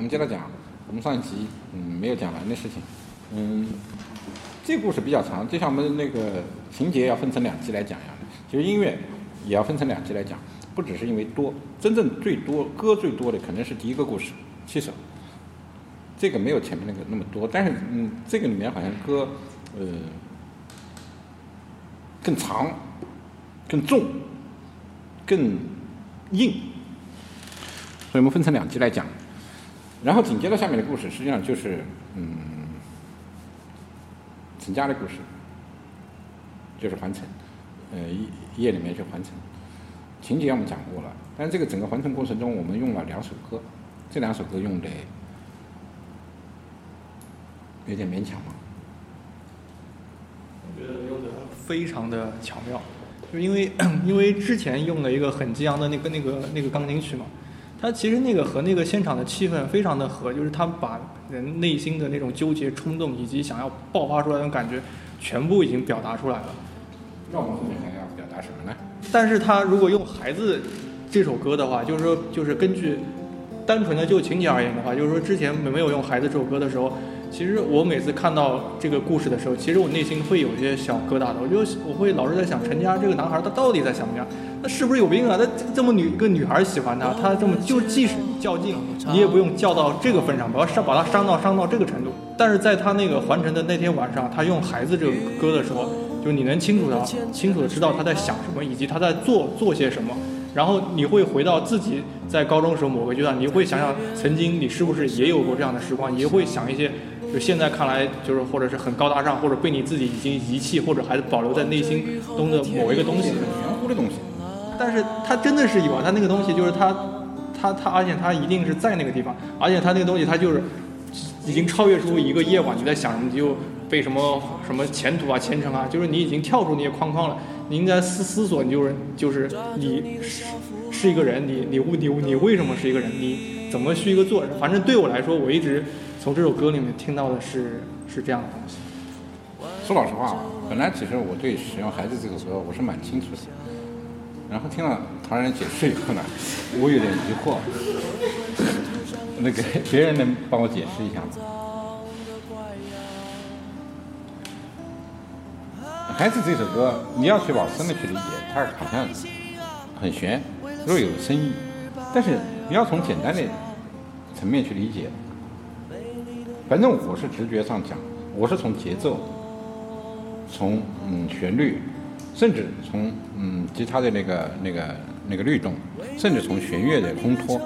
我们接着讲，我们上一集嗯没有讲完的事情，嗯，这故事比较长，就像我们那个情节要分成两集来讲一样的，其实音乐也要分成两集来讲，不只是因为多，真正最多歌最多的可能是第一个故事七首，这个没有前面那个那么多，但是嗯，这个里面好像歌呃更长、更重、更硬，所以我们分成两集来讲。然后紧接着下面的故事，实际上就是嗯，陈家的故事，就是环城，呃，夜里面去环城，情节我们讲过了，但这个整个环城过程中，我们用了两首歌，这两首歌用的有点勉强嘛。我觉得用的非常的巧妙，就因为 因为之前用了一个很激昂的那个那个那个钢琴曲嘛。他其实那个和那个现场的气氛非常的合，就是他把人内心的那种纠结、冲动以及想要爆发出来的感觉，全部已经表达出来了。那我们后面还要表达什么呢？但是他如果用《孩子》这首歌的话，就是说，就是根据单纯的就情节而言的话，就是说之前没有用《孩子》这首歌的时候。其实我每次看到这个故事的时候，其实我内心会有一些小疙瘩的。我就我会老是在想，陈家这个男孩他到底在想什么？他是不是有病啊？他这么女一个女孩喜欢他，他这么就即使你较劲，你也不用较到这个份上，不要伤把他伤到伤到这个程度。但是在他那个环城的那天晚上，他用孩子这个歌的时候，就你能清楚的清楚的知道他在想什么，以及他在做做些什么。然后你会回到自己在高中时候某个阶段，你会想想曾经你是不是也有过这样的时光，也会想一些。就现在看来，就是或者是很高大上，或者被你自己已经遗弃，或者还是保留在内心中的某一个东西，很玄乎的东西。但是它真的是有，它那个东西就是它，它它，而且它一定是在那个地方，而且它那个东西它就是已经超越出一个夜晚你在想什么，你就被什么什么前途啊、前程啊，就是你已经跳出那些框框了。你应该思思索，你就是就是你是是一个人，你你你你为什么是一个人？你怎么是一个做人？反正对我来说，我一直。从这首歌里面听到的是是这样的东西。说老实话，本来其实我对使用“孩子”这个歌我是蛮清楚的，然后听了唐人解释以后呢，我有点疑惑。那个别人能帮我解释一下吗？“孩子”这首歌，你要去往深的去理解，它好像很玄，若有深意。但是你要从简单的层面去理解。反正我是直觉上讲，我是从节奏，从嗯旋律，甚至从嗯吉他的那个那个那个律动，甚至从弦乐的烘托，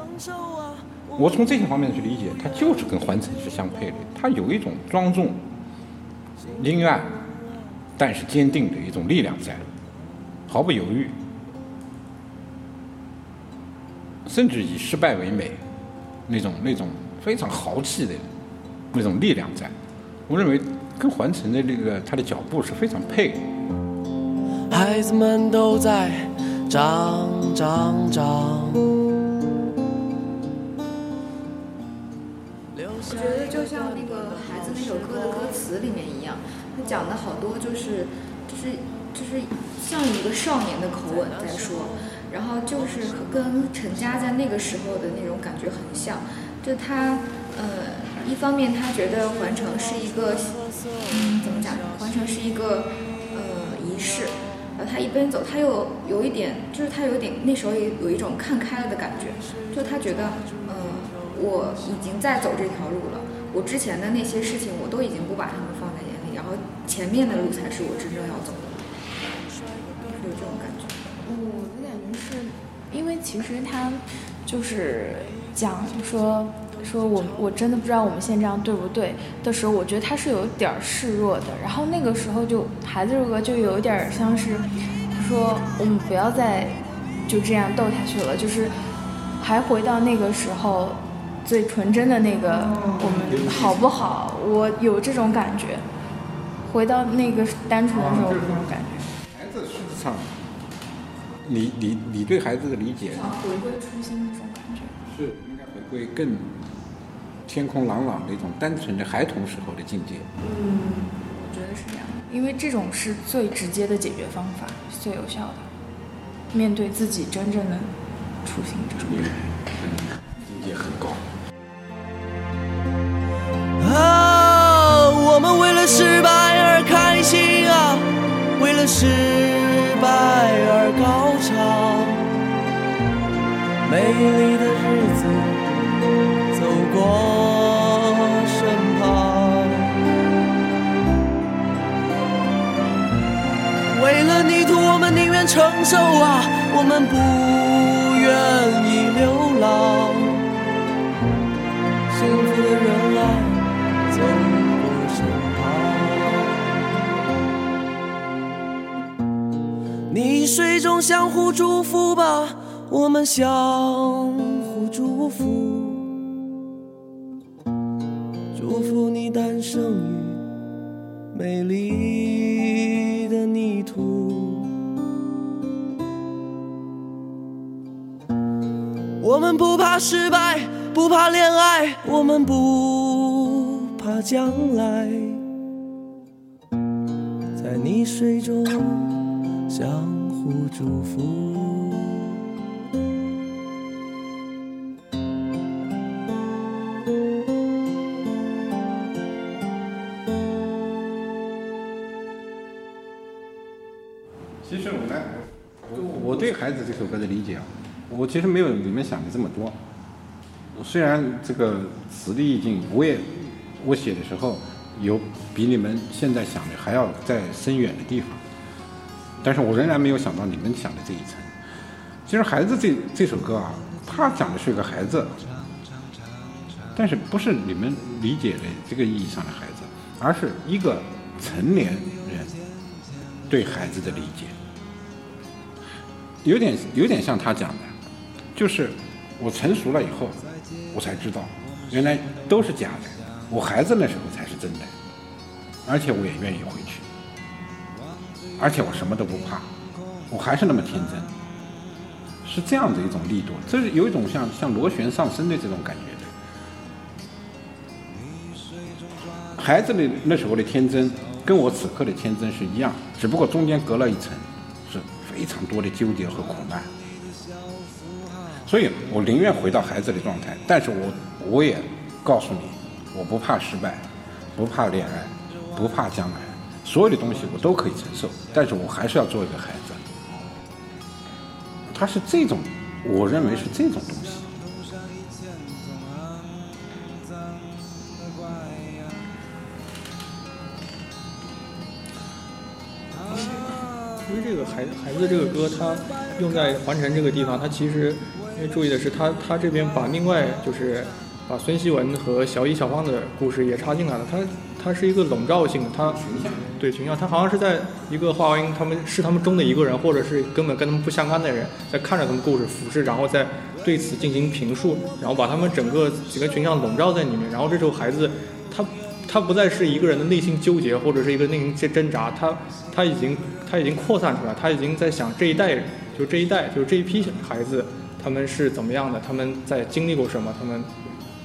我从这些方面去理解，它就是跟环城是相配的。它有一种庄重、阴暗，但是坚定的一种力量在，毫不犹豫，甚至以失败为美，那种那种非常豪气的。那种力量在，我认为跟环城的那个他的脚步是非常配的。孩子们都在长长长。我觉得就像那个孩子那首歌的歌词里面一样，他讲的好多就是就是就是像一个少年的口吻在说，然后就是跟陈家在那个时候的那种感觉很像，就他呃。一方面，他觉得环城是一个，嗯，怎么讲？环城是一个，呃，仪式。他一边走，他又有一点，就是他有点那时候也有一种看开了的感觉。就他觉得，呃，我已经在走这条路了。我之前的那些事情，我都已经不把他们放在眼里。然后前面的路才是我真正要走的。是有这种感觉。我的感觉是，因为其实他就是讲说。说我我真的不知道我们现在这样对不对的时候，我觉得他是有点示弱的。然后那个时候就孩子这个就有点像是，他说我们不要再就这样斗下去了，就是还回到那个时候最纯真的那个我们好不好？我有这种感觉，回到那个单纯的时候那种感觉。孩子实质上，你你你对孩子的理解，回归初心那种感觉，是应该回归更天空朗朗的一种单纯的孩童时候的境界。嗯。我觉得是这样，因为这种是最直接的解决方法，最有效的。面对自己真正的。初心者。境界很高。啊，我们为了失败而开心啊，为了失。白而高唱美丽的日子走过身旁为了泥土我们宁愿承受啊我们不愿意流浪幸福的人相互祝福吧，我们相互祝福，祝福你诞生于美丽的泥土。我们不怕失败，不怕恋爱，我们不怕将来，在泥水中相互祝福。其实我呢，我我对孩子这首歌的理解啊，我其实没有你们想的这么多。虽然这个词的意境，我也我写的时候有比你们现在想的还要再深远的地方，但是我仍然没有想到你们想的这一层。其实孩子这这首歌啊，它讲的是一个孩子，但是不是你们理解的这个意义上的孩子，而是一个成年人对孩子的理解。有点有点像他讲的，就是我成熟了以后，我才知道，原来都是假的，我孩子那时候才是真的，而且我也愿意回去，而且我什么都不怕，我还是那么天真，是这样的一种力度，这是有一种像像螺旋上升的这种感觉的。孩子的那时候的天真，跟我此刻的天真是一样，只不过中间隔了一层，是非常多的纠结和苦难。所以我宁愿回到孩子的状态，但是我我也告诉你，我不怕失败，不怕恋爱，不怕将来，所有的东西我都可以承受，但是我还是要做一个孩子。他是这种，我认为是这种东西。因为这个孩孩子这个歌，它用在环城这个地方，它其实因为注意的是，他他这边把另外就是把孙希文和小乙小芳的故事也插进来了。他它是一个笼罩性的，它对群像，它好像是在一个华音，他们是他们中的一个人，或者是根本跟他们不相干的人，在看着他们故事俯视，然后再对此进行评述，然后把他们整个几个群像笼罩在里面。然后这时候孩子，他他不再是一个人的内心纠结，或者是一个内心挣扎，他他已经他已经扩散出来，他已经在想这一代，就这一代，就这一批孩子，他们是怎么样的，他们在经历过什么，他们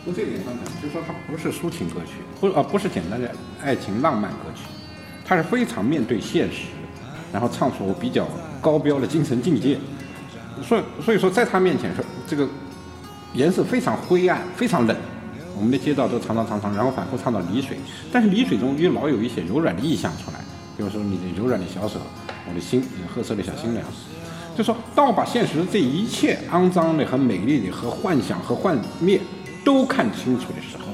从这点上讲，就说它不是抒情歌曲，不啊不是简单的爱情浪漫歌曲，它是非常面对现实，然后唱出比较高标的精神境界。所以所以说，在他面前是这个颜色非常灰暗，非常冷。我们的街道都长长长长，然后反复唱到丽水，但是丽水中又老有一些柔软的意象出来，比如说你的柔软的小手，我的心，你褐色的小心凉。就说当我把现实的这一切肮脏的和美丽的和幻想和幻灭都看清楚的时候，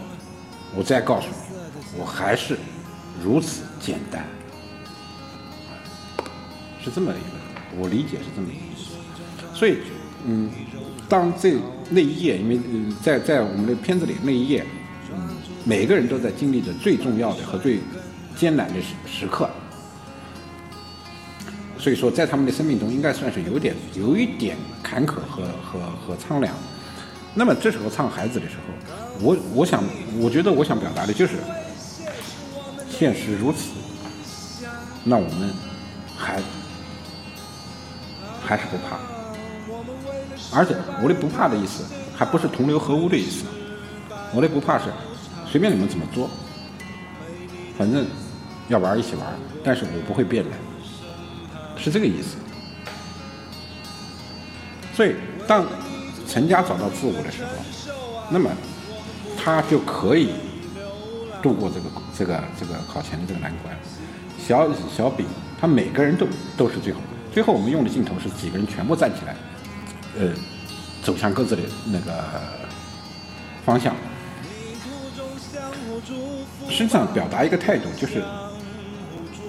我再告诉你，我还是如此简单，是这么一个，我理解是这么一个意思。所以，嗯，当这那一页，因为嗯，在在我们的片子里那一页，嗯，每个人都在经历着最重要的和最艰难的时时刻。所以说，在他们的生命中，应该算是有点有一点坎坷和和和苍凉。那么这时候唱孩子的时候，我我想，我觉得我想表达的就是，现实如此，那我们还还是不怕。而且我的不怕的意思，还不是同流合污的意思。我的不怕是随便你们怎么做，反正要玩一起玩，但是我不会变的。是这个意思。所以，当陈家找到自我的时候，那么他就可以度过这个这个这个考前的这个难关。小乙、小丙，他每个人都都是最后。最后我们用的镜头是几个人全部站起来，呃，走向各自的那个方向。实际上表达一个态度，就是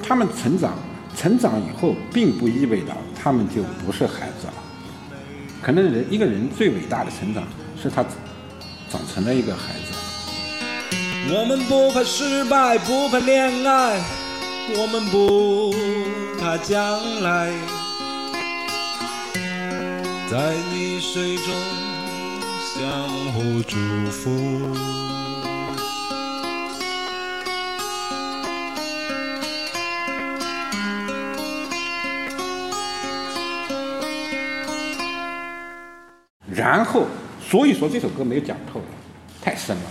他们成长，成长以后，并不意味着他们就不是孩子了。可能人一个人最伟大的成长，是他长成了一个孩子。我们不怕失败，不怕恋爱，我们不怕将来，在泥水中相互祝福。然后，所以说这首歌没有讲透，太深了，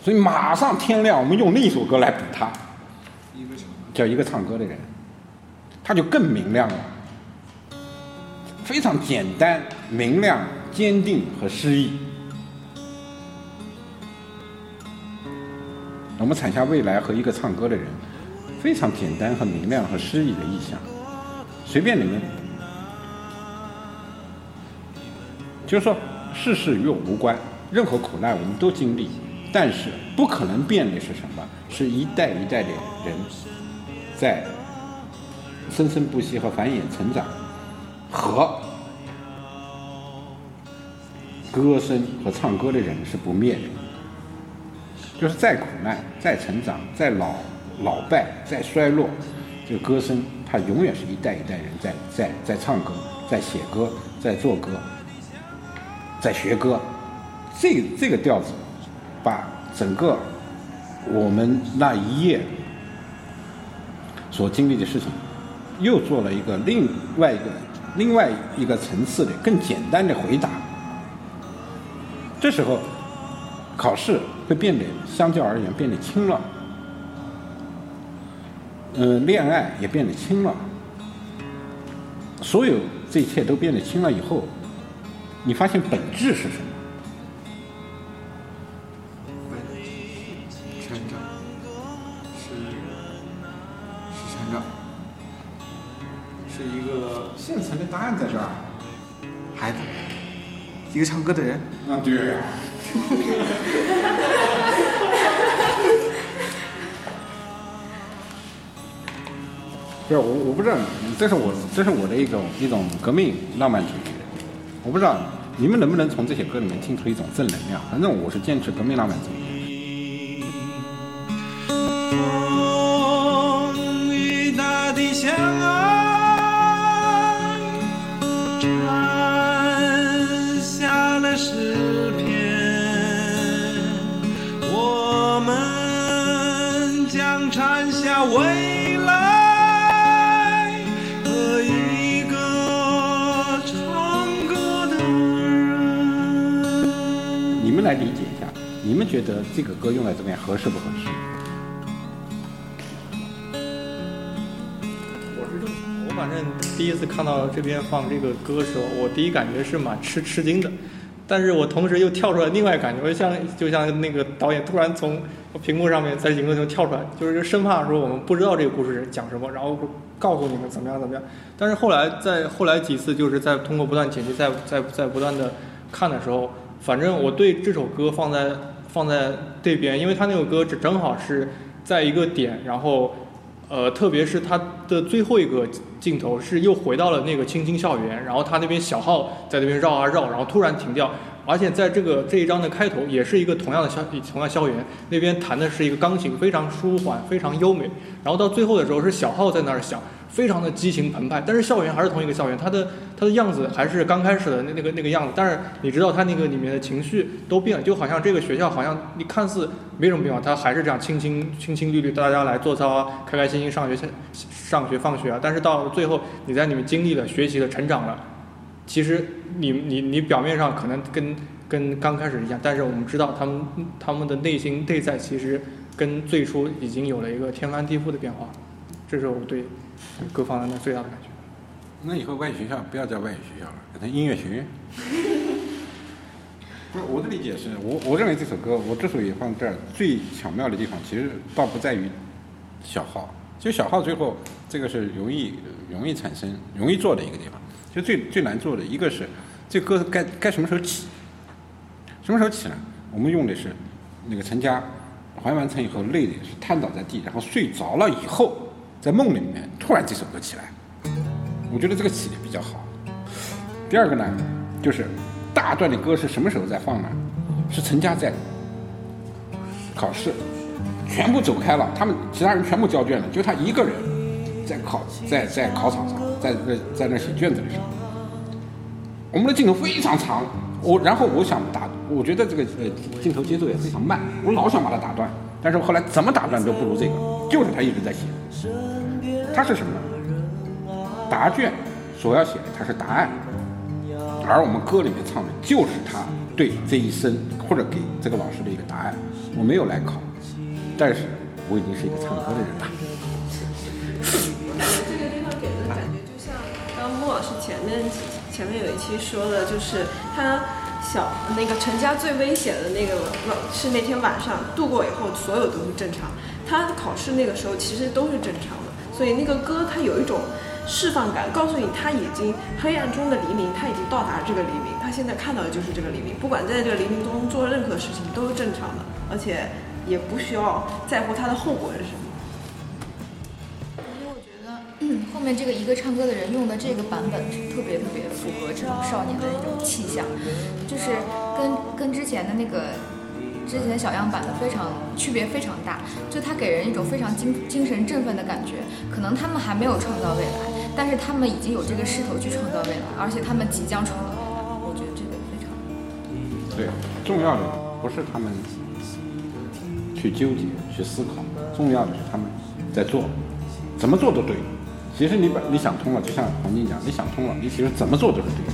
所以马上天亮，我们用另一首歌来补它，叫一个唱歌的人，他就更明亮了，非常简单、明亮、坚定和诗意。我们产下未来和一个唱歌的人，非常简单和明亮和诗意的意象，随便你们。就是说，世事与我无关，任何苦难我们都经历，但是不可能变的是什么？是一代一代的人在生生不息和繁衍成长，和歌声和唱歌的人是不灭的。就是再苦难、再成长、再老老败、再衰落，这个歌声它永远是一代一代人在在在唱歌、在写歌、在做歌。在学歌，这这个调子，把整个我们那一夜所经历的事情，又做了一个另外一个另外一个层次的更简单的回答。这时候，考试会变得相较而言变得轻了，嗯，恋爱也变得轻了，所有这一切都变得轻了以后。你发现本质是什么？成长，是是成长，是一个现成的答案在这儿。孩子，一个唱歌的人。啊，对呀。不是我，我不知道，这是我，这是我的一种一种革命浪漫主义。我不知道。你们能不能从这些歌里面听出一种正能量？反正我是坚持革命浪漫主义。风与大地相爱，传下了诗篇，我们将传下未。来理解一下，你们觉得这个歌用在这边合适不合适？我是这么，我反正第一次看到这边放这个歌的时候，我第一感觉是蛮吃吃惊的，但是我同时又跳出来另外感觉，我像就像那个导演突然从屏幕上面在荧幕中跳出来，就是生怕说我们不知道这个故事讲什么，然后告诉你们怎么样怎么样。但是后来在后来几次就是在通过不断剪辑，在在在不断的看的时候。反正我对这首歌放在放在这边，因为他那首歌只正好是在一个点，然后，呃，特别是他的最后一个镜头是又回到了那个青青校园，然后他那边小号在那边绕啊绕，然后突然停掉，而且在这个这一章的开头也是一个同样的校同样校园，那边弹的是一个钢琴，非常舒缓，非常优美，然后到最后的时候是小号在那儿响。非常的激情澎湃，但是校园还是同一个校园，它的它的样子还是刚开始的那那个那个样子，但是你知道它那个里面的情绪都变了，就好像这个学校好像你看似没什么变化，它还是这样清清清清绿绿，大家来做操啊，开开心心上学上上学放学啊，但是到最后你在里面经历了学习了成长了，其实你你你表面上可能跟跟刚开始一样，但是我们知道他们他们的内心内在其实跟最初已经有了一个天翻地覆的变化，这是我对。歌放在那最大的感觉。那以后外语学校不要叫外语学校了，改成音乐学院。不是我的理解是，我我认为这首歌我之所以放这儿，最巧妙的地方其实倒不在于小号，就小号最后这个是容易容易产生、容易做的一个地方。就最最难做的一个是这歌该该什么时候起？什么时候起呢？我们用的是那个陈家还完城以后累的是瘫倒在地，然后睡着了以后，在梦里面突然这首歌起来，我觉得这个起的比较好。第二个呢，就是大段的歌是什么时候在放呢？是陈家在考试，全部走开了，他们其他人全部交卷了，就他一个人在考在在考场上，在在在那写卷子的时候，我们的镜头非常长，我然后我想打，我觉得这个呃镜头节奏也非常慢，我老想把它打断，但是后来怎么打断都不如这个，就是他一直在写，他是什么呢？答卷所要写的他是答案，而我们歌里面唱的就是他对这一生或者给这个老师的一个答案。我没有来考，但是我已经是一个唱歌的人了。这个地方给人的感觉就像刚刚穆老师前面前面有一期说的，就是他小那个成家最危险的那个晚是那天晚上度过以后，所有都是正常。他考试那个时候其实都是正常的，所以那个歌它有一种释放感，告诉你他已经黑暗中的黎明，他已经到达这个黎明，他现在看到的就是这个黎明，不管在这个黎明中做任何事情都是正常的，而且也不需要在乎它的后果是什么。因为我觉得，后面这个一个唱歌的人用的这个版本特别特别符合这种少年的那种气象，就是跟跟之前的那个之前小样版的非常区别非常大，就它给人一种非常精精神振奋的感觉。可能他们还没有创造未来，但是他们已经有这个势头去创造未来，而且他们即将创造未来。我觉得这个非常。对，重要的不是他们去纠结、去思考，重要的是他们在做，怎么做都对。其实你把你想通了，就像黄金讲，你想通了，你其实怎么做都是对。